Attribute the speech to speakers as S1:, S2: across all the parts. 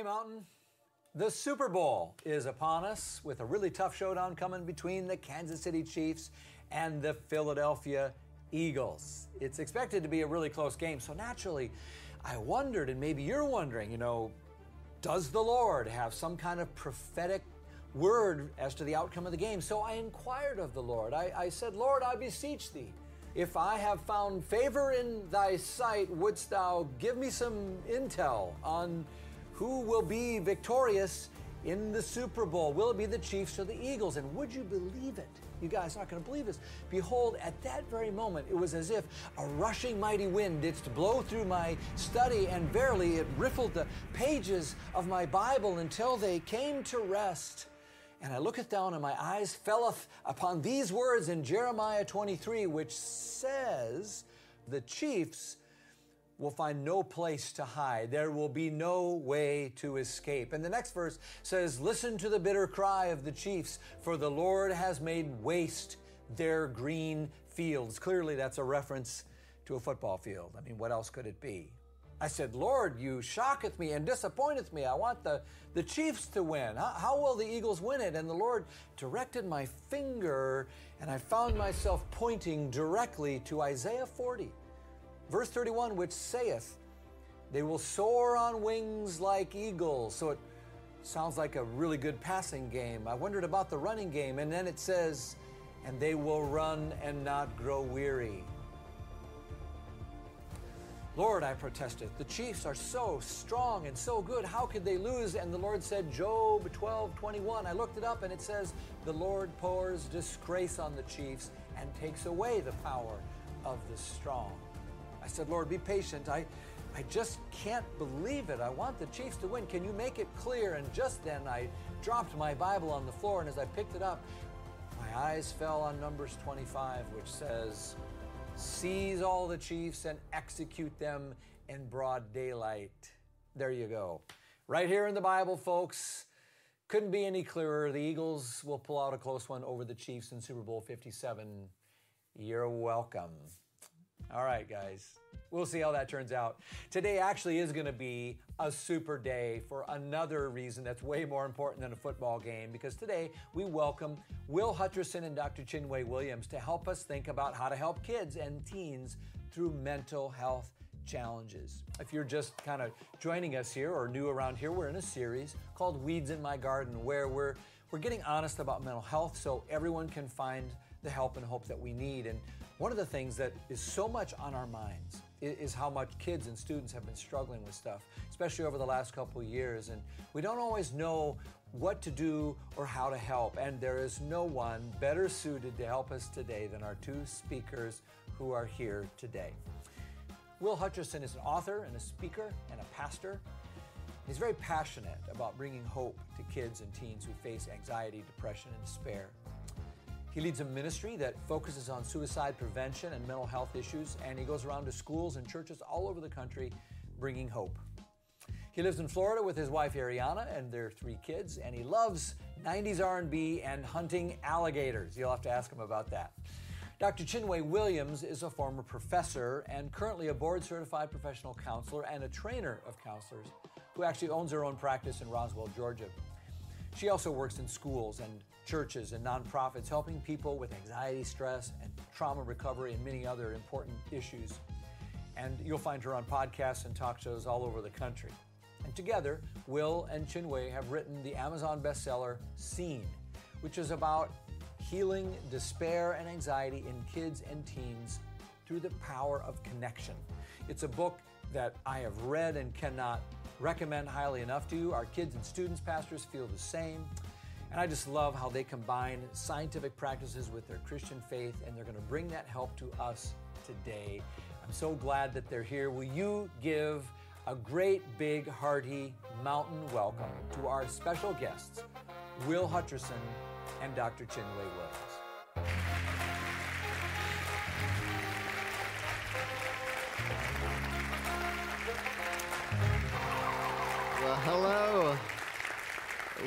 S1: Hey, Mountain. The Super Bowl is upon us with a really tough showdown coming between the Kansas City Chiefs and the Philadelphia Eagles. It's expected to be a really close game, so naturally, I wondered, and maybe you're wondering, you know, does the Lord have some kind of prophetic word as to the outcome of the game? So I inquired of the Lord. I, I said, Lord, I beseech thee, if I have found favor in thy sight, wouldst thou give me some intel on who will be victorious in the Super Bowl? Will it be the Chiefs or the Eagles? And would you believe it? You guys are not going to believe this. Behold, at that very moment, it was as if a rushing mighty wind didst blow through my study, and verily it riffled the pages of my Bible until they came to rest. And I looketh down, and my eyes felleth upon these words in Jeremiah 23, which says, The Chiefs will find no place to hide. There will be no way to escape. And the next verse says, Listen to the bitter cry of the chiefs, for the Lord has made waste their green fields. Clearly, that's a reference to a football field. I mean, what else could it be? I said, Lord, you shocketh me and disappointeth me. I want the, the Chiefs to win. How, how will the Eagles win it? And the Lord directed my finger, and I found myself pointing directly to Isaiah 40. Verse 31, which saith, They will soar on wings like eagles. So it sounds like a really good passing game. I wondered about the running game. And then it says, And they will run and not grow weary. Lord, I protested, the Chiefs are so strong and so good. How could they lose? And the Lord said, Job 12, 21. I looked it up and it says, The Lord pours disgrace on the Chiefs and takes away the power of the strong. I said, Lord, be patient. I, I just can't believe it. I want the Chiefs to win. Can you make it clear? And just then I dropped my Bible on the floor, and as I picked it up, my eyes fell on Numbers 25, which says, Seize all the chiefs and execute them in broad daylight. There you go. Right here in the Bible, folks. Couldn't be any clearer. The Eagles will pull out a close one over the Chiefs in Super Bowl 57. You're welcome. All right, guys. We'll see how that turns out. Today actually is going to be a super day for another reason that's way more important than a football game because today we welcome Will Hutcherson and Dr. Chinwe Williams to help us think about how to help kids and teens through mental health challenges. If you're just kind of joining us here or new around here, we're in a series called Weeds in My Garden where we're we're getting honest about mental health so everyone can find the help and hope that we need. And one of the things that is so much on our minds is how much kids and students have been struggling with stuff, especially over the last couple years. And we don't always know what to do or how to help. And there is no one better suited to help us today than our two speakers who are here today. Will Hutcherson is an author and a speaker and a pastor. He's very passionate about bringing hope to kids and teens who face anxiety, depression, and despair. He leads a ministry that focuses on suicide prevention and mental health issues, and he goes around to schools and churches all over the country bringing hope. He lives in Florida with his wife Ariana and their three kids, and he loves 90s R&B and hunting alligators. You'll have to ask him about that. Dr. Chinwe Williams is a former professor and currently a board certified professional counselor and a trainer of counselors who actually owns her own practice in Roswell, Georgia. She also works in schools and churches and nonprofits, helping people with anxiety, stress, and trauma recovery, and many other important issues. And you'll find her on podcasts and talk shows all over the country. And together, Will and Chinwe have written the Amazon bestseller Seen, which is about healing despair and anxiety in kids and teens through the power of connection. It's a book that I have read and cannot recommend highly enough to you. Our kids and students, pastors feel the same. And I just love how they combine scientific practices with their Christian faith, and they're going to bring that help to us today. I'm so glad that they're here. Will you give a great, big, hearty mountain welcome to our special guests, Will Hutcherson and Dr. Chinwe Williams?
S2: Well, hello.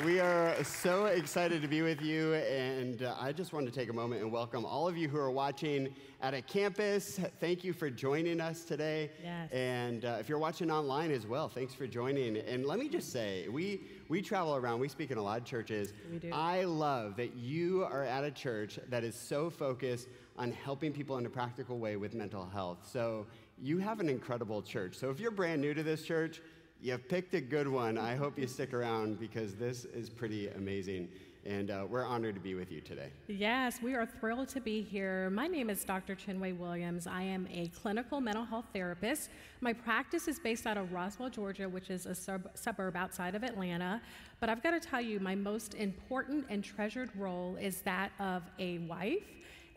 S2: We are so excited to be with you, and uh, I just want to take a moment and welcome all of you who are watching at a campus. Thank you for joining us today.
S3: Yes.
S2: And uh, if you're watching online as well, thanks for joining. And let me just say, we, we travel around, we speak in a lot of churches.
S3: We do.
S2: I love that you are at a church that is so focused on helping people in a practical way with mental health. So you have an incredible church. So if you're brand new to this church, You've picked a good one. I hope you stick around because this is pretty amazing. And uh, we're honored to be with you today.
S3: Yes, we are thrilled to be here. My name is Dr. Chinwe Williams. I am a clinical mental health therapist. My practice is based out of Roswell, Georgia, which is a sub- suburb outside of Atlanta. But I've got to tell you, my most important and treasured role is that of a wife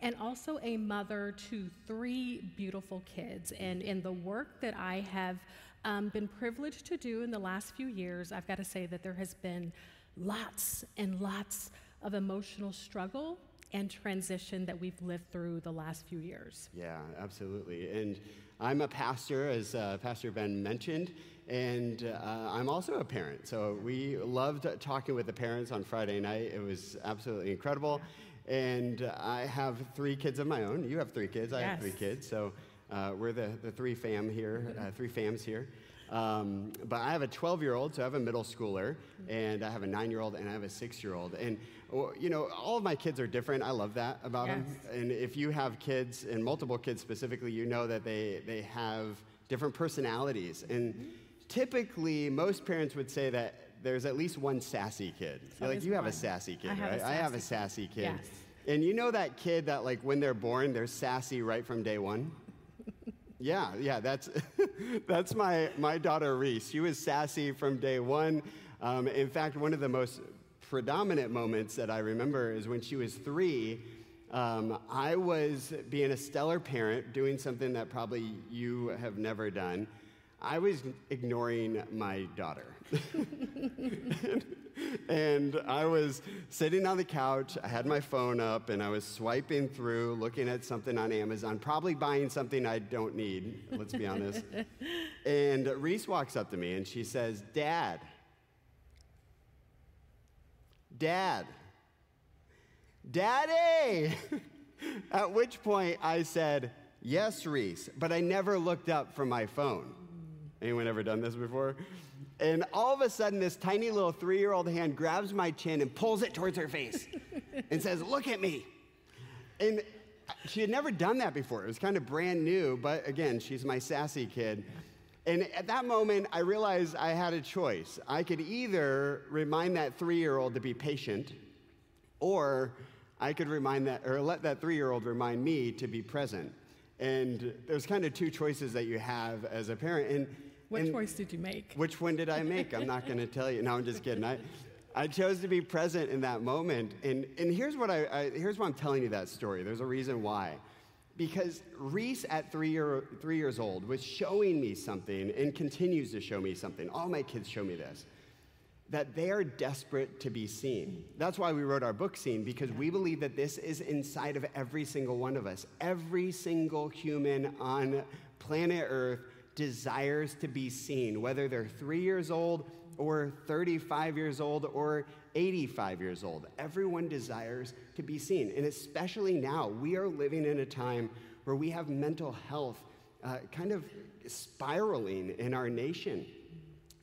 S3: and also a mother to three beautiful kids. And in the work that I have um, been privileged to do in the last few years, I've got to say that there has been lots and lots of emotional struggle and transition that we've lived through the last few years.
S2: Yeah, absolutely. And I'm a pastor, as uh, Pastor Ben mentioned, and uh, I'm also a parent. So we loved talking with the parents on Friday night. It was absolutely incredible. And I have three kids of my own. You have three kids. I have three kids. So uh, we're the, the three fam here, uh, three fams here. Um, but I have a 12 year old, so I have a middle schooler, and I have a nine year old, and I have a six year old. And, you know, all of my kids are different. I love that about them. And if you have kids, and multiple kids specifically, you know that they, they have different personalities. And typically, most parents would say that there's at least one sassy kid. You're like, you have a sassy kid,
S3: I have a?
S2: I have a
S3: sassy
S2: sassy kid.
S3: Yes.
S2: And you know that kid that, like, when they're born, they're sassy right from day one? Yeah, yeah, that's, that's my, my daughter Reese. She was sassy from day one. Um, in fact, one of the most predominant moments that I remember is when she was three. Um, I was being a stellar parent, doing something that probably you have never done. I was ignoring my daughter. I was sitting on the couch, I had my phone up, and I was swiping through, looking at something on Amazon, probably buying something I don't need, let's be honest. and Reese walks up to me and she says, Dad, Dad, Daddy! at which point I said, Yes, Reese, but I never looked up from my phone. Mm. Anyone ever done this before? And all of a sudden, this tiny little three year old hand grabs my chin and pulls it towards her face and says, Look at me. And she had never done that before. It was kind of brand new, but again, she's my sassy kid. And at that moment, I realized I had a choice. I could either remind that three year old to be patient, or I could remind that, or let that three year old remind me to be present. And there's kind of two choices that you have as a parent. And
S3: What
S2: and
S3: choice did you make?
S2: Which one did I make? I'm not going to tell you. No, I'm just kidding. I, I chose to be present in that moment. And, and here's, what I, I, here's why I'm telling you that story. There's a reason why. Because Reese, at three, year, three years old, was showing me something and continues to show me something. All my kids show me this that they are desperate to be seen. That's why we wrote our book, Seen, because we believe that this is inside of every single one of us. Every single human on planet Earth desires to be seen, whether they're three years old or 35 years old or 85 years old. Everyone desires to be seen. And especially now, we are living in a time where we have mental health uh, kind of spiraling in our nation.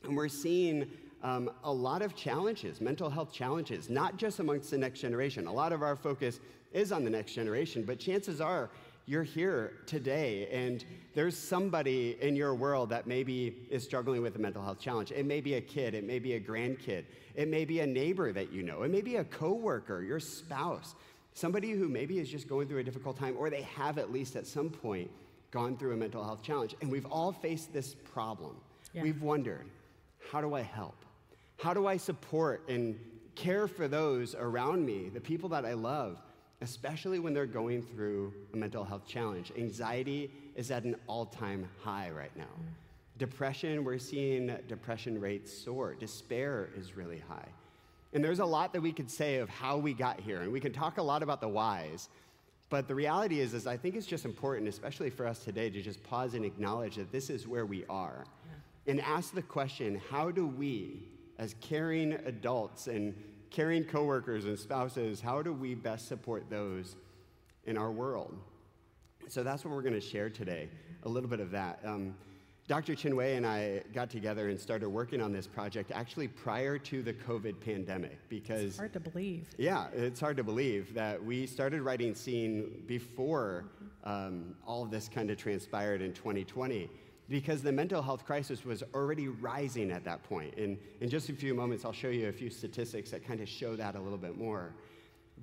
S2: And we're seeing um, a lot of challenges, mental health challenges, not just amongst the next generation. A lot of our focus is on the next generation, but chances are you're here today and there's somebody in your world that maybe is struggling with a mental health challenge. It may be a kid, it may be a grandkid, it may be a neighbor that you know, it may be a coworker, your spouse, somebody who maybe is just going through a difficult time or they have at least at some point gone through a mental health challenge. And we've all faced this problem.
S3: Yeah.
S2: We've wondered, how do I help? How do I support and care for those around me, the people that I love, especially when they're going through a mental health challenge? Anxiety is at an all time high right now. Mm. Depression, we're seeing depression rates soar. Despair is really high. And there's a lot that we could say of how we got here, and we can talk a lot about the whys. But the reality is, is I think it's just important, especially for us today, to just pause and acknowledge that this is where we are and ask the question how do we as caring adults and caring coworkers and spouses, how do we best support those in our world? So that's what we're going to share today, a little bit of that. Um, Dr. Chinwe and I got together and started working on this project actually prior to the COVID pandemic because.
S3: It's hard to believe.
S2: Yeah, it's hard to believe that we started writing Seen before um, all of this kind of transpired in 2020 because the mental health crisis was already rising at that point. And in just a few moments, I'll show you a few statistics that kind of show that a little bit more.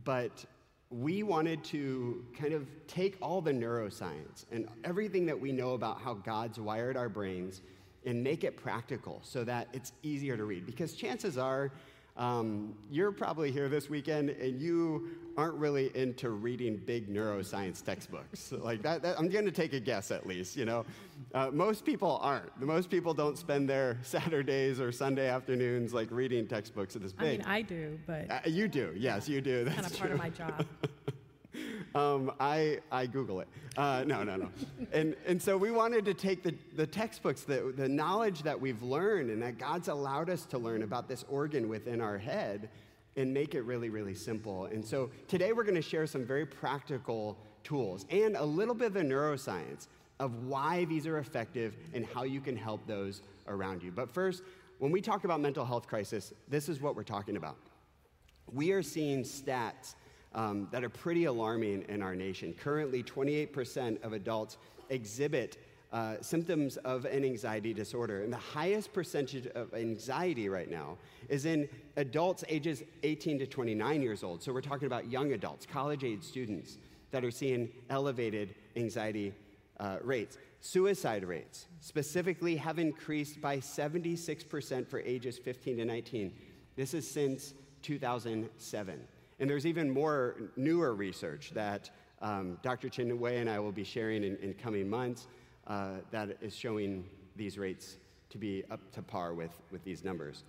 S2: But we wanted to kind of take all the neuroscience and everything that we know about how God's wired our brains and make it practical so that it's easier to read. Because chances are, um, you're probably here this weekend and you aren't really into reading big neuroscience textbooks. like that, that I'm going to take a guess at least, you know. Uh, most people aren't. Most people don't spend their Saturdays or Sunday afternoons like reading textbooks at this big.
S3: I mean, I do, but.
S2: Uh, you do, yes, you do.
S3: That's kind of part
S2: true.
S3: of my job.
S2: Um, I, I Google it. Uh, no, no, no. and, and so we wanted to take the, the textbooks, the, the knowledge that we've learned and that God's allowed us to learn about this organ within our head and make it really, really simple. And so today we're going to share some very practical tools and a little bit of the neuroscience of why these are effective and how you can help those around you. But first, when we talk about mental health crisis, this is what we're talking about. We are seeing stats um, that are pretty alarming in our nation. Currently, 28% of adults exhibit uh, symptoms of an anxiety disorder. And the highest percentage of anxiety right now is in adults ages 18 to 29 years old. So we're talking about young adults, college age students that are seeing elevated anxiety uh, rates. Suicide rates specifically have increased by 76% for ages 15 to 19. This is since 2007. And there's even more newer research that um, Dr. Chinwe and I will be sharing in, in coming months uh, that is showing these rates to be up to par with, with these numbers.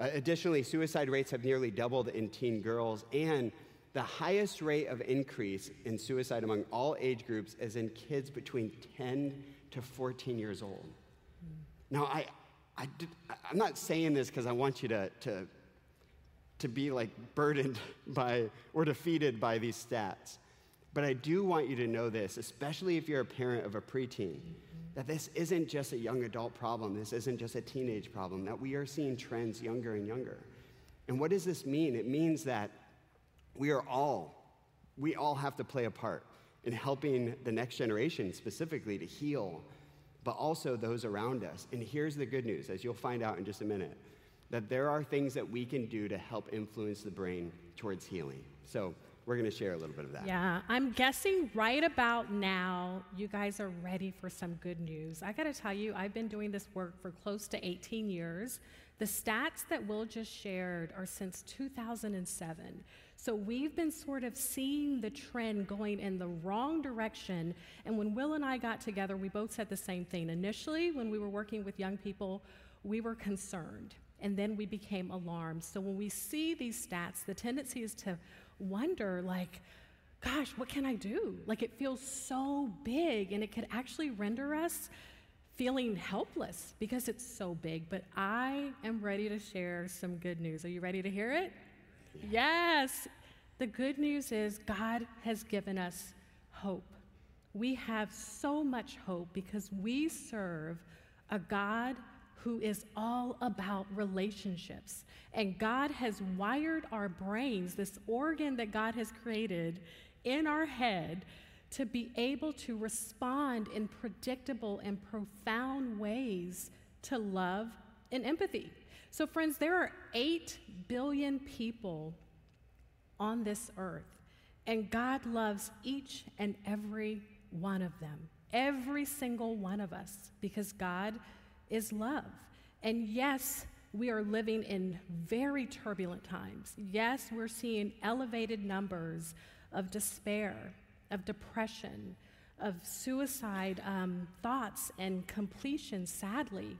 S2: Uh, additionally, suicide rates have nearly doubled in teen girls, and the highest rate of increase in suicide among all age groups is in kids between 10 to 14 years old. Now, I, I I'm not saying this because I want you to, to to be like burdened by or defeated by these stats. But I do want you to know this, especially if you're a parent of a preteen, that this isn't just a young adult problem. This isn't just a teenage problem, that we are seeing trends younger and younger. And what does this mean? It means that we are all, we all have to play a part in helping the next generation specifically to heal, but also those around us. And here's the good news, as you'll find out in just a minute that there are things that we can do to help influence the brain towards healing. So, we're going to share a little bit of that.
S3: Yeah, I'm guessing right about now, you guys are ready for some good news. I got to tell you, I've been doing this work for close to 18 years. The stats that Will just shared are since 2007. So we've been sort of seeing the trend going in the wrong direction. And when Will and I got together, we both said the same thing. Initially, when we were working with young people, we were concerned and then we became alarmed. So when we see these stats, the tendency is to wonder, like, gosh, what can I do? Like, it feels so big, and it could actually render us feeling helpless because it's so big. But I am ready to share some good news. Are you ready to hear it? Yes. The good news is God has given us hope. We have so much hope because we serve a God who is all about relationships. And God has wired our brains, this organ that God has created in our head, to be able to respond in predictable and profound ways to love and empathy. So, friends, there are 8 billion people on this earth, and God loves each and every one of them, every single one of us, because God is love. And yes, we are living in very turbulent times. Yes, we're seeing elevated numbers of despair, of depression, of suicide um, thoughts and completion, sadly.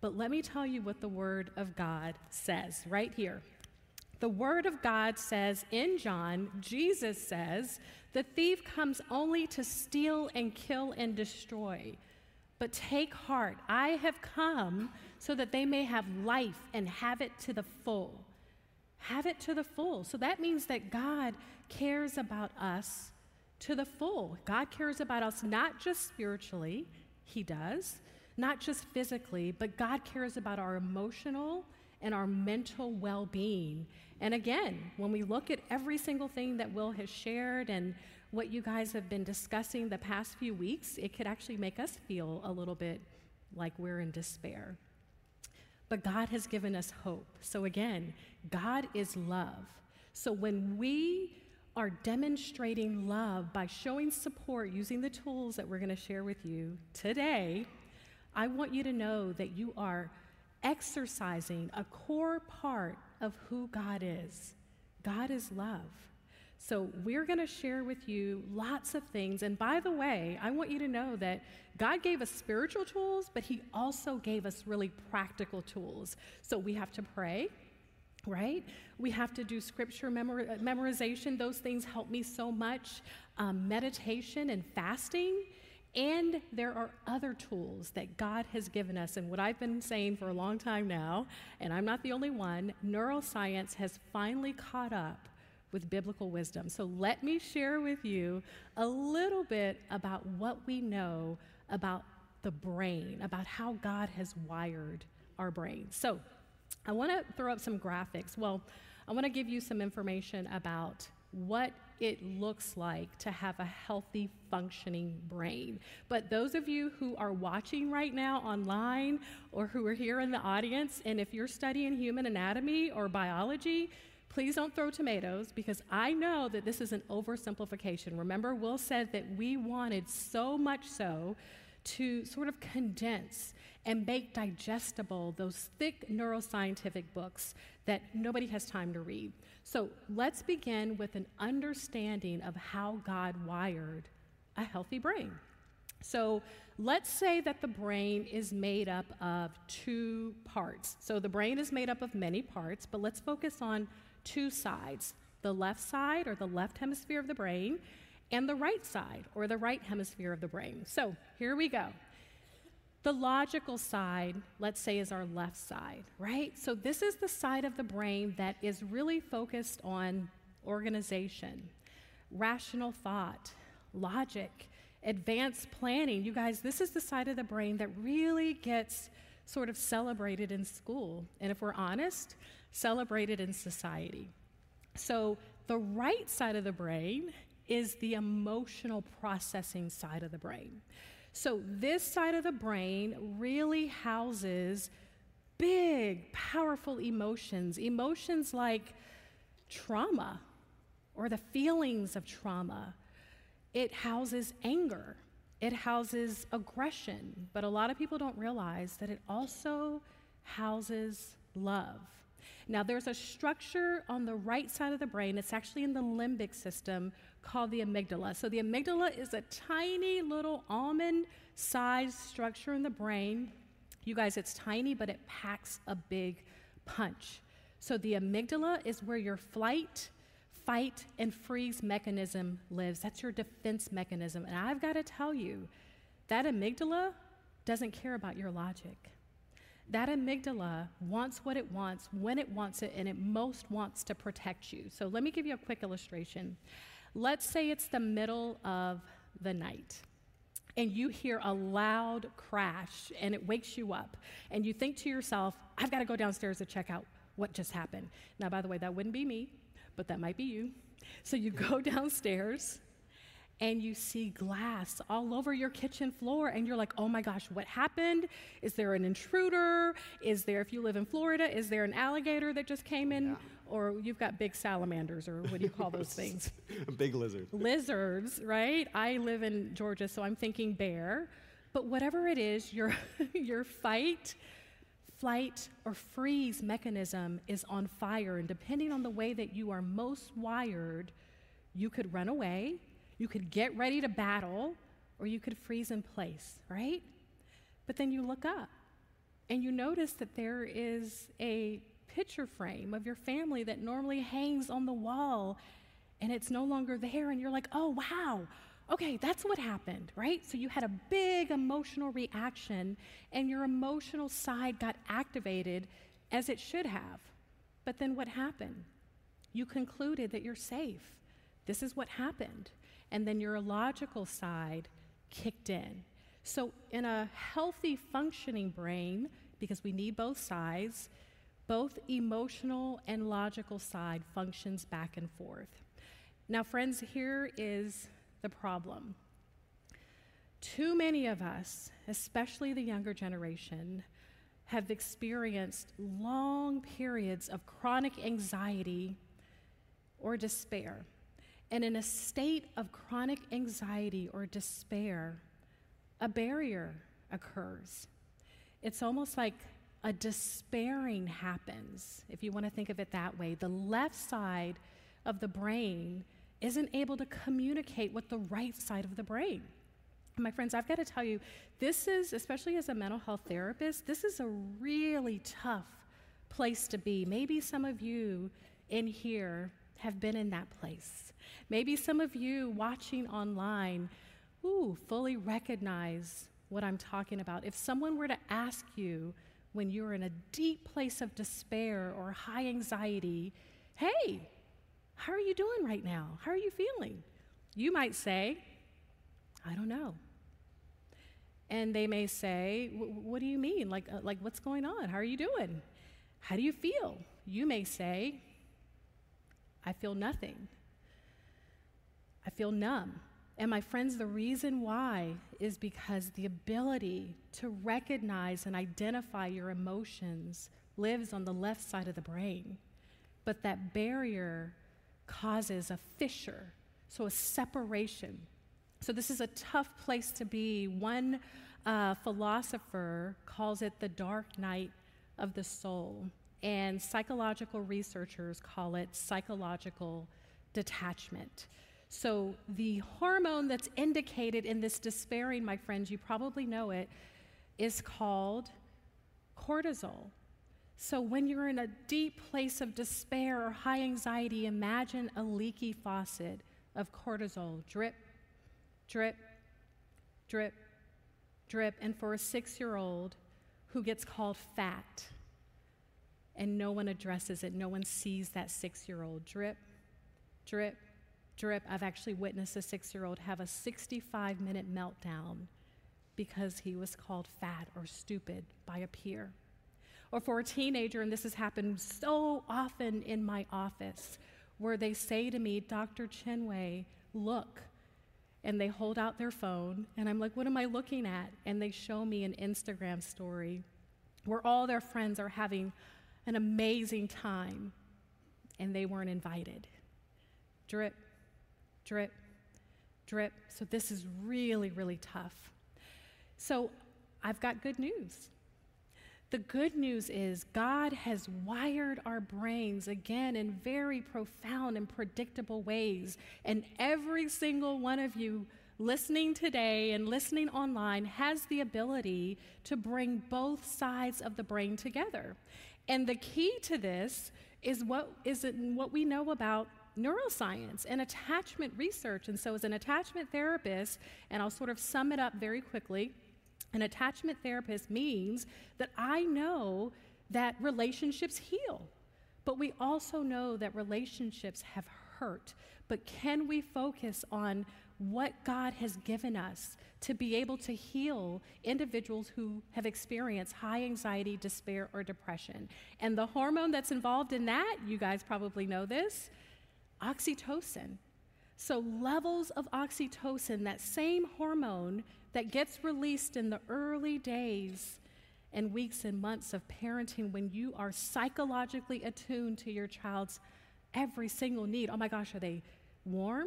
S3: But let me tell you what the Word of God says right here. The Word of God says in John, Jesus says, the thief comes only to steal and kill and destroy. But take heart, I have come so that they may have life and have it to the full. Have it to the full. So that means that God cares about us to the full. God cares about us not just spiritually, He does, not just physically, but God cares about our emotional and our mental well being. And again, when we look at every single thing that Will has shared and what you guys have been discussing the past few weeks, it could actually make us feel a little bit like we're in despair. But God has given us hope. So again, God is love. So when we are demonstrating love by showing support using the tools that we're going to share with you today, I want you to know that you are exercising a core part of who God is. God is love. So, we're going to share with you lots of things. And by the way, I want you to know that God gave us spiritual tools, but He also gave us really practical tools. So, we have to pray, right? We have to do scripture memor- memorization. Those things help me so much. Um, meditation and fasting. And there are other tools that God has given us. And what I've been saying for a long time now, and I'm not the only one, neuroscience has finally caught up with biblical wisdom. So let me share with you a little bit about what we know about the brain, about how God has wired our brain. So I want to throw up some graphics. Well, I want to give you some information about what it looks like to have a healthy, functioning brain. But those of you who are watching right now online or who are here in the audience, and if you're studying human anatomy or biology, please don't throw tomatoes because I know that this is an oversimplification. Remember, Will said that we wanted so much so to sort of condense and make digestible those thick neuroscientific books that nobody has time to read. So let's begin with an understanding of how God wired a healthy brain. So let's say that the brain is made up of two parts. So the brain is made up of many parts, but let's focus on two sides the left side, or the left hemisphere of the brain, and the right side, or the right hemisphere of the brain. So here we go. The logical side, let's say, is our left side, right? So, this is the side of the brain that is really focused on organization, rational thought, logic, advanced planning. You guys, this is the side of the brain that really gets sort of celebrated in school. And if we're honest, celebrated in society. So, the right side of the brain is the emotional processing side of the brain. So, this side of the brain really houses big, powerful emotions, emotions like trauma or the feelings of trauma. It houses anger, it houses aggression, but a lot of people don't realize that it also houses love. Now, there's a structure on the right side of the brain, it's actually in the limbic system, called the amygdala. So the amygdala is a tiny little almond sized structure in the brain. You guys, it's tiny, but it packs a big punch. So the amygdala is where your flight, fight, and freeze mechanism lives. That's your defense mechanism. And I've got to tell you, that amygdala doesn't care about your logic. That amygdala wants what it wants, when it wants it, and it most wants to protect you. So let me give you a quick illustration. Let's say it's the middle of the night and you hear a loud crash and it wakes you up and you think to yourself, I've got to go downstairs to check out what just happened. Now, by the way, that wouldn't be me, but that might be you. So you go downstairs and you see glass all over your kitchen floor and you're like, oh my gosh, what happened? Is there an intruder? Is there, if you live in Florida, is there an alligator that just came in? Yeah or you've got big salamanders, or what do you call those things?
S2: big lizards.
S3: Lizards, right? I live in Georgia, so I'm thinking bear. But whatever it is, your, your fight, flight, or freeze mechanism is on fire. And depending on the way that you are most wired, you could run away, you could get ready to battle, or you could freeze in place, right? But then you look up and you notice that there is a picture frame of your family that normally hangs on the wall and it's no longer there, and you're like, oh, wow, Okay, that's what happened, right? So you had a big emotional reaction, and your emotional side got activated as it should have. But then what happened? You concluded that you're safe. This is what happened. And then your logical side kicked in. So, in a healthy, functioning brain, because we need both sides, both emotional and logical side functions back and forth. Now, friends, here is the problem. Too many of us, especially the younger generation, have experienced long periods of chronic anxiety or despair. And in a state of chronic anxiety or despair, a barrier occurs. It's almost like a despairing happens, if you want to think of it that way. The left side of the brain isn't able to communicate with the right side of the brain. My friends, I've got to tell you, this is, especially as a mental health therapist, this is a really tough place to be. Maybe some of you in here have been in that place. Maybe some of you watching online, ooh, fully recognize what I'm talking about. If someone were to ask you when you're in a deep place of despair or high anxiety, hey, how are you doing right now? How are you feeling? You might say, I don't know. And they may say, What do you mean? Like, uh, like, what's going on? How are you doing? How do you feel? You may say, I feel nothing. I feel numb. And my friends, the reason why is because the ability to recognize and identify your emotions lives on the left side of the brain. But that barrier causes a fissure, so a separation. So, this is a tough place to be. One uh, philosopher calls it the dark night of the soul, and psychological researchers call it psychological detachment. So, the hormone that's indicated in this despairing, my friends, you probably know it, is called cortisol. So, when you're in a deep place of despair or high anxiety, imagine a leaky faucet of cortisol drip, drip, drip, drip. And for a six year old who gets called fat, and no one addresses it, no one sees that six year old drip, drip, drip. I've actually witnessed a six year old have a 65 minute meltdown because he was called fat or stupid by a peer. Or for a teenager, and this has happened so often in my office, where they say to me, Dr. Chinwe, look. And they hold out their phone, and I'm like, what am I looking at? And they show me an Instagram story where all their friends are having an amazing time, and they weren't invited. Drip, drip, drip. So this is really, really tough. So I've got good news. The good news is God has wired our brains again in very profound and predictable ways. And every single one of you listening today and listening online has the ability to bring both sides of the brain together. And the key to this is what is what we know about neuroscience and attachment research. And so, as an attachment therapist, and I'll sort of sum it up very quickly, an attachment therapist means that I know that relationships heal, but we also know that relationships have hurt. But can we focus on what God has given us to be able to heal individuals who have experienced high anxiety, despair, or depression? And the hormone that's involved in that, you guys probably know this oxytocin. So, levels of oxytocin, that same hormone that gets released in the early days and weeks and months of parenting when you are psychologically attuned to your child's every single need. Oh my gosh, are they warm?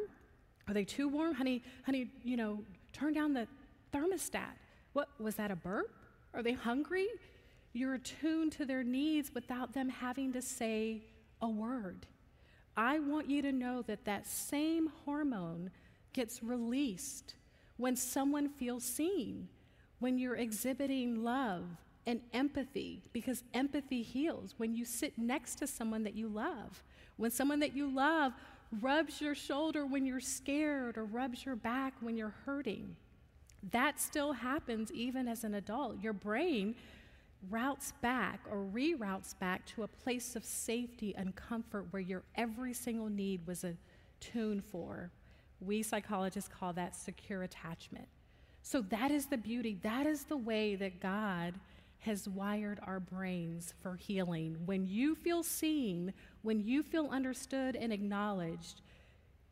S3: Are they too warm? Honey, honey, you know, turn down the thermostat. What was that a burp? Are they hungry? You're attuned to their needs without them having to say a word. I want you to know that that same hormone gets released when someone feels seen, when you're exhibiting love and empathy, because empathy heals, when you sit next to someone that you love, when someone that you love rubs your shoulder when you're scared or rubs your back when you're hurting. That still happens even as an adult. Your brain routes back or reroutes back to a place of safety and comfort where your every single need was attuned for. We psychologists call that secure attachment. So that is the beauty, that is the way that God has wired our brains for healing. When you feel seen, when you feel understood and acknowledged,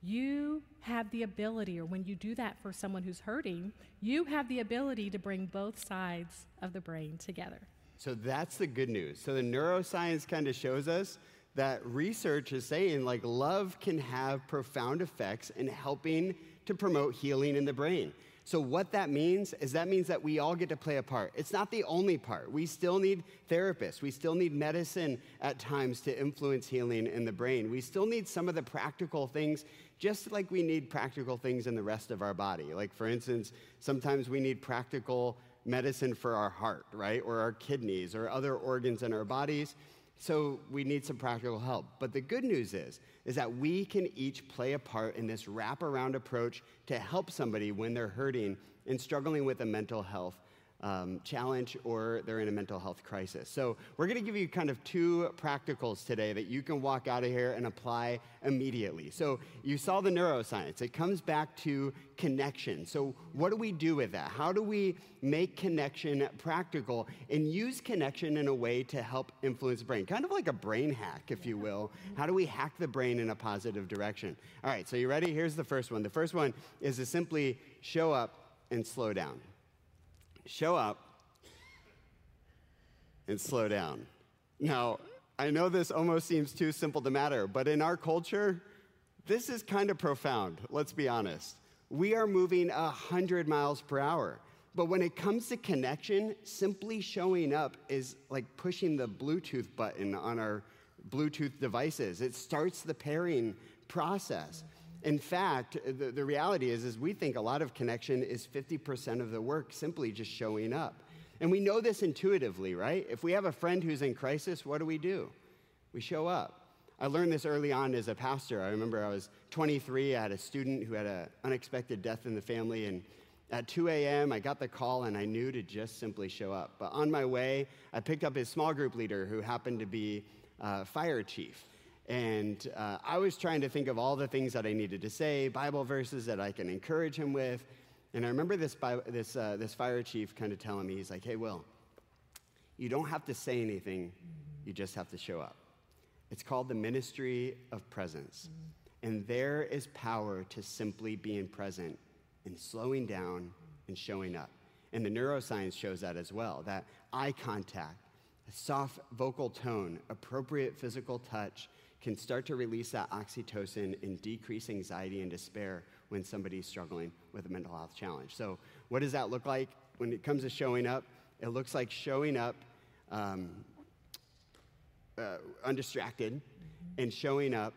S3: you have the ability, or when you do that for someone who's hurting, you have the ability to bring both sides of the brain together.
S2: So that's the good news. So the neuroscience kind of shows us that research is saying like love can have profound effects in helping to promote healing in the brain. So, what that means is that means that we all get to play a part. It's not the only part. We still need therapists. We still need medicine at times to influence healing in the brain. We still need some of the practical things, just like we need practical things in the rest of our body. Like, for instance, sometimes we need practical medicine for our heart, right? Or our kidneys or other organs in our bodies. So we need some practical help. But the good news is, is that we can each play a part in this wraparound approach to help somebody when they're hurting and struggling with a mental health um, challenge or they're in a mental health crisis. So, we're going to give you kind of two practicals today that you can walk out of here and apply immediately. So, you saw the neuroscience, it comes back to connection. So, what do we do with that? How do we make connection practical and use connection in a way to help influence the brain? Kind of like a brain hack, if you will. How do we hack the brain in a positive direction? All right, so you ready? Here's the first one. The first one is to simply show up and slow down show up and slow down. Now, I know this almost seems too simple to matter, but in our culture, this is kind of profound, let's be honest. We are moving 100 miles per hour. But when it comes to connection, simply showing up is like pushing the Bluetooth button on our Bluetooth devices. It starts the pairing process. In fact, the, the reality is, is we think a lot of connection is 50% of the work simply just showing up. And we know this intuitively, right? If we have a friend who's in crisis, what do we do? We show up. I learned this early on as a pastor. I remember I was 23, I had a student who had an unexpected death in the family, and at 2 a.m., I got the call and I knew to just simply show up. But on my way, I picked up his small group leader who happened to be uh, fire chief. And uh, I was trying to think of all the things that I needed to say, Bible verses that I can encourage him with. And I remember this, this, uh, this fire chief kind of telling me, he's like, hey, Will, you don't have to say anything, you just have to show up. It's called the ministry of presence. And there is power to simply being present and slowing down and showing up. And the neuroscience shows that as well that eye contact, a soft vocal tone, appropriate physical touch, can start to release that oxytocin and decrease anxiety and despair when somebody's struggling with a mental health challenge. So, what does that look like when it comes to showing up? It looks like showing up um, uh, undistracted mm-hmm. and showing up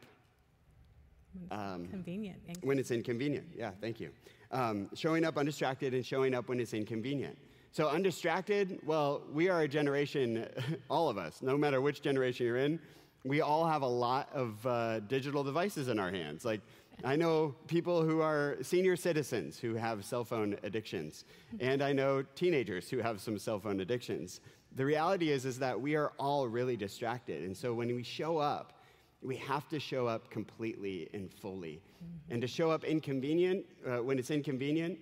S3: um, convenient.
S2: When it's inconvenient. Yeah, thank you. Um, showing up undistracted and showing up when it's inconvenient. So, undistracted, well, we are a generation, all of us, no matter which generation you're in, we all have a lot of uh, digital devices in our hands. Like, I know people who are senior citizens who have cell phone addictions, and I know teenagers who have some cell phone addictions. The reality is, is that we are all really distracted. And so when we show up, we have to show up completely and fully. Mm-hmm. And to show up inconvenient, uh, when it's inconvenient,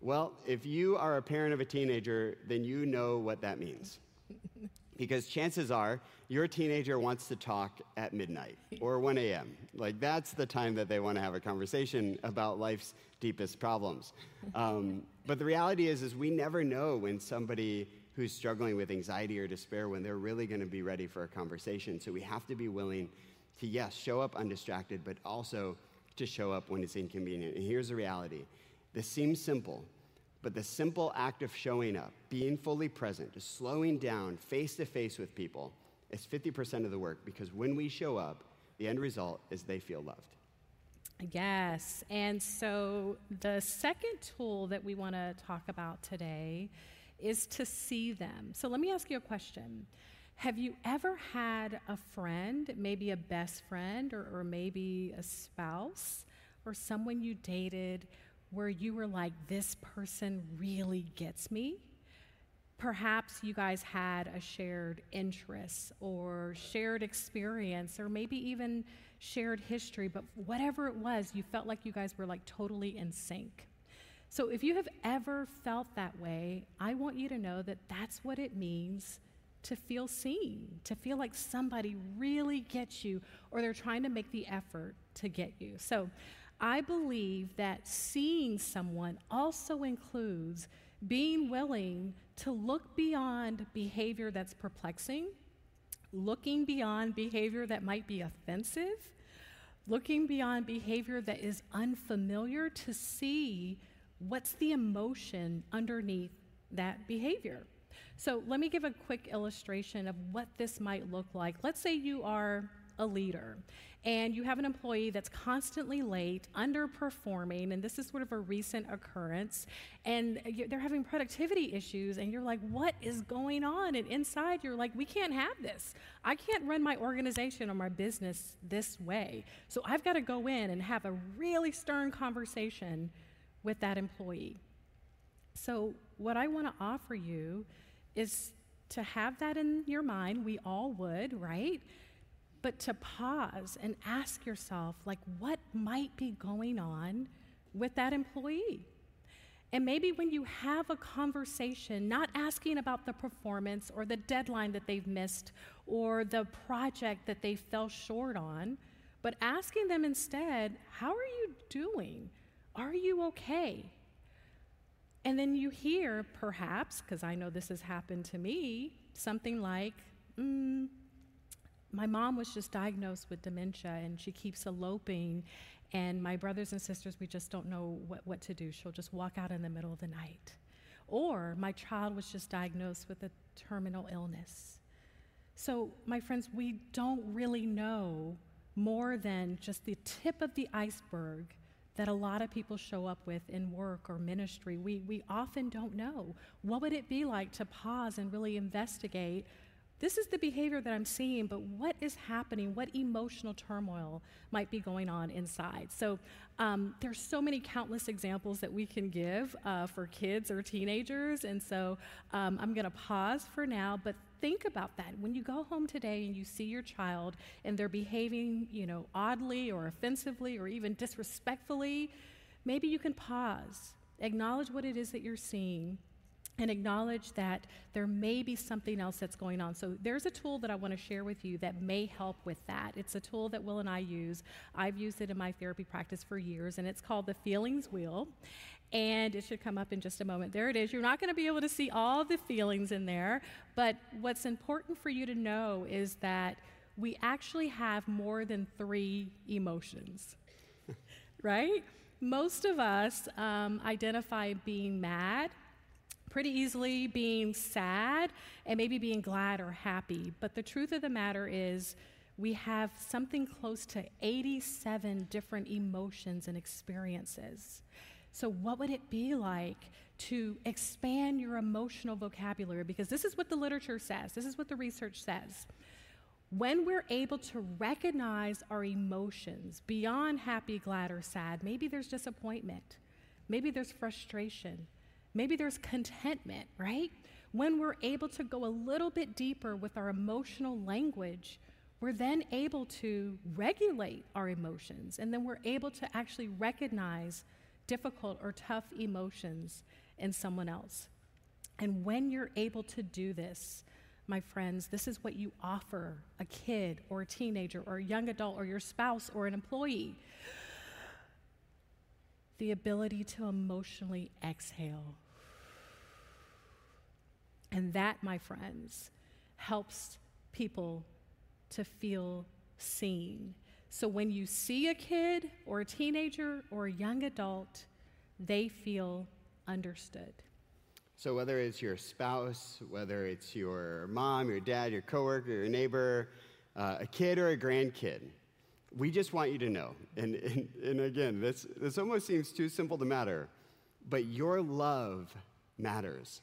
S2: well, if you are a parent of a teenager, then you know what that means. because chances are your teenager wants to talk at midnight or 1 a.m. Like, that's the time that they want to have a conversation about life's deepest problems. Um, but the reality is, is we never know when somebody who's struggling with anxiety or despair, when they're really going to be ready for a conversation. So we have to be willing to, yes, show up undistracted, but also to show up when it's inconvenient. And here's the reality this seems simple, but the simple act of showing up, being fully present, just slowing down face to face with people, is 50% of the work because when we show up, the end result is they feel loved.
S3: Yes. And so the second tool that we want to talk about today is to see them. So let me ask you a question. Have you ever had a friend, maybe a best friend or, or maybe a spouse or someone you dated, where you were like, this person really gets me? Perhaps you guys had a shared interest or shared experience or maybe even shared history, but whatever it was, you felt like you guys were like totally in sync. So if you have ever felt that way, I want you to know that that's what it means to feel seen, to feel like somebody really gets you or they're trying to make the effort to get you. So I believe that seeing someone also includes being willing to look beyond behavior that's perplexing, looking beyond behavior that might be offensive, looking beyond behavior that is unfamiliar to see what's the emotion underneath that behavior. So, let me give a quick illustration of what this might look like. Let's say you are a leader and you have an employee that's constantly late, underperforming, and this is sort of a recent occurrence, and they're having productivity issues, and you're like, what is going on? And inside, you're like, we can't have this. I can't run my organization or my business this way. So I've got to go in and have a really stern conversation with that employee. So, what I want to offer you is to have that in your mind. We all would, right? But to pause and ask yourself, like, what might be going on with that employee? And maybe when you have a conversation, not asking about the performance or the deadline that they've missed or the project that they fell short on, but asking them instead, How are you doing? Are you okay? And then you hear, perhaps, because I know this has happened to me, something like, mm, my mom was just diagnosed with dementia and she keeps eloping. And my brothers and sisters, we just don't know what, what to do. She'll just walk out in the middle of the night. Or my child was just diagnosed with a terminal illness. So, my friends, we don't really know more than just the tip of the iceberg that a lot of people show up with in work or ministry. We, we often don't know. What would it be like to pause and really investigate this is the behavior that I'm seeing, but what is happening? What emotional turmoil might be going on inside? So um, there's so many countless examples that we can give uh, for kids or teenagers, and so um, I'm going to pause for now. But think about that when you go home today and you see your child and they're behaving, you know, oddly or offensively or even disrespectfully. Maybe you can pause, acknowledge what it is that you're seeing and acknowledge that there may be something else that's going on. So, there's a tool that I want to share with you that may help with that. It's a tool that Will and I use. I've used it in my therapy practice for years, and it's called the Feelings Wheel. And it should come up in just a moment. There it is. You're not going to be able to see all the feelings in there, but what's important for you to know is that we actually have more than three emotions, right? Most of us um, identify being mad pretty easily being sad and maybe being glad or happy. But the truth of the matter is, we have something close to 87 different emotions and experiences. So, what would it be like to expand your emotional vocabulary? Because this is what the literature says, this is what the research says. When we're able to recognize our emotions beyond happy, glad, or sad, maybe there's disappointment, maybe there's frustration, Maybe there's contentment, right? When we're able to go a little bit deeper with our emotional language, we're then able to regulate our emotions, and then we're able to actually recognize difficult or tough emotions in someone else. And when you're able to do this, my friends, this is what you offer a kid or a teenager or a young adult or your spouse or an employee the ability to emotionally exhale and that, my friends, helps people to feel seen. So when you see a kid or a teenager or a young adult, they feel understood.
S2: So whether it's your spouse, whether it's your mom, your dad, your coworker, your neighbor, uh, a kid or a grandkid, we just want you to know. And, and, and again, this, this almost seems too simple to matter, but your love matters.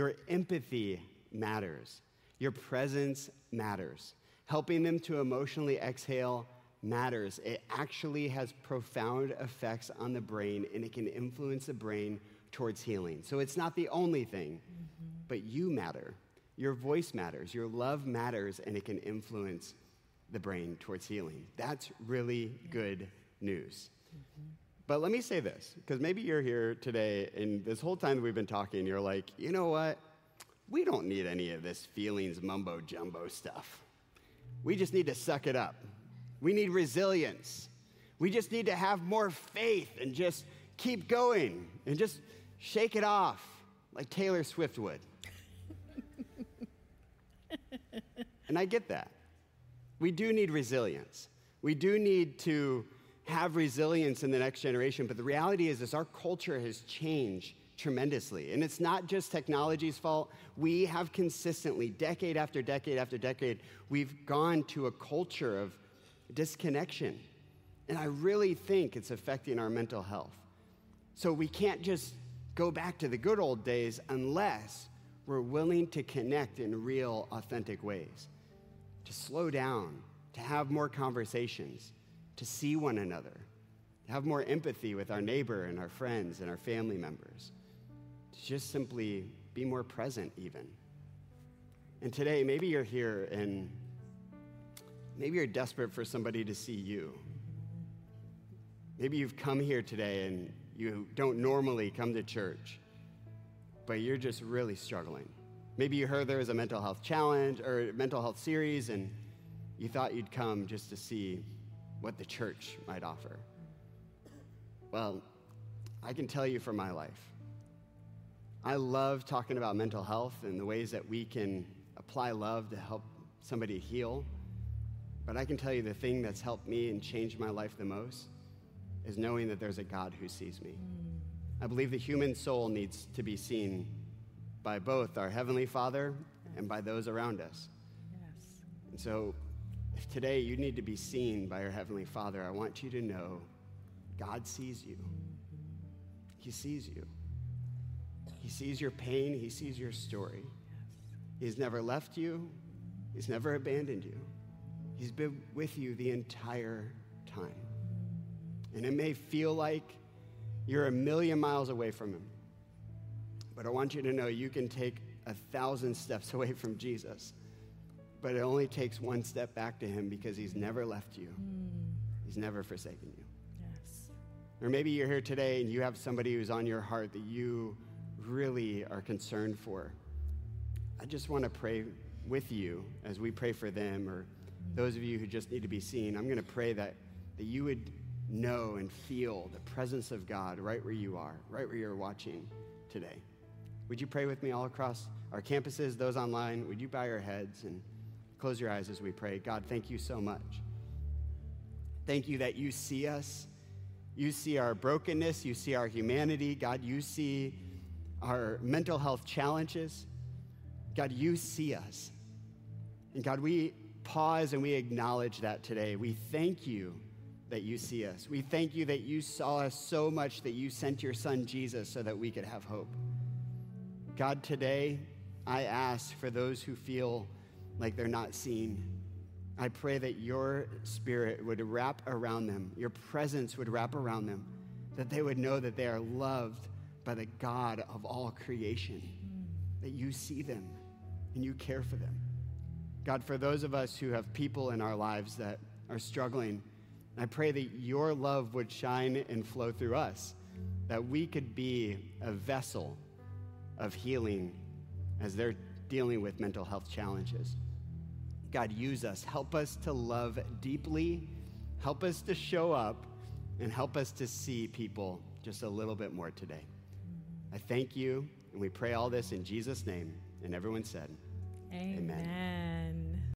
S2: Your empathy matters. Your presence matters. Helping them to emotionally exhale matters. It actually has profound effects on the brain and it can influence the brain towards healing. So it's not the only thing, mm-hmm. but you matter. Your voice matters. Your love matters and it can influence the brain towards healing. That's really good news. Mm-hmm. But let me say this, because maybe you're here today and this whole time that we've been talking, you're like, you know what? We don't need any of this feelings mumbo jumbo stuff. We just need to suck it up. We need resilience. We just need to have more faith and just keep going and just shake it off like Taylor Swift would. and I get that. We do need resilience. We do need to have resilience in the next generation, but the reality is, is our culture has changed tremendously. And it's not just technology's fault. We have consistently, decade after decade after decade, we've gone to a culture of disconnection. And I really think it's affecting our mental health. So we can't just go back to the good old days unless we're willing to connect in real, authentic ways, to slow down, to have more conversations, to see one another, to have more empathy with our neighbor and our friends and our family members to just simply be more present, even. And today, maybe you're here and maybe you're desperate for somebody to see you. Maybe you've come here today and you don't normally come to church, but you're just really struggling. Maybe you heard there was a mental health challenge or mental health series and you thought you'd come just to see what the church might offer. Well, I can tell you from my life I love talking about mental health and the ways that we can apply love to help somebody heal. But I can tell you the thing that's helped me and changed my life the most is knowing that there's a God who sees me. I believe the human soul needs to be seen by both our Heavenly Father and by those around us. Yes. And so, if today you need to be seen by your Heavenly Father, I want you to know God sees you. He sees you. He sees your pain, He sees your story. He's never left you, He's never abandoned you. He's been with you the entire time. And it may feel like you're a million miles away from Him. But I want you to know you can take a thousand steps away from Jesus, but it only takes one step back to Him because He's never left you, hmm. He's never forsaken you. Yes. Or maybe you're here today and you have somebody who's on your heart that you really are concerned for. I just want to pray with you as we pray for them or hmm. those of you who just need to be seen. I'm going to pray that, that you would know and feel the presence of God right where you are, right where you're watching today. Would you pray with me all across our campuses, those online? Would you bow your heads and close your eyes as we pray? God, thank you so much. Thank you that you see us. You see our brokenness. You see our humanity. God, you see our mental health challenges. God, you see us. And God, we pause and we acknowledge that today. We thank you that you see us. We thank you that you saw us so much that you sent your son Jesus so that we could have hope. God, today I ask for those who feel like they're not seen. I pray that your spirit would wrap around them, your presence would wrap around them, that they would know that they are loved by the God of all creation, that you see them and you care for them. God, for those of us who have people in our lives that are struggling, I pray that your love would shine and flow through us, that we could be a vessel of healing as they're dealing with mental health challenges. God, use us. Help us to love deeply. Help us to show up and help us to see people just a little bit more today. I thank you, and we pray all this in Jesus' name. And everyone said,
S3: Amen. Amen.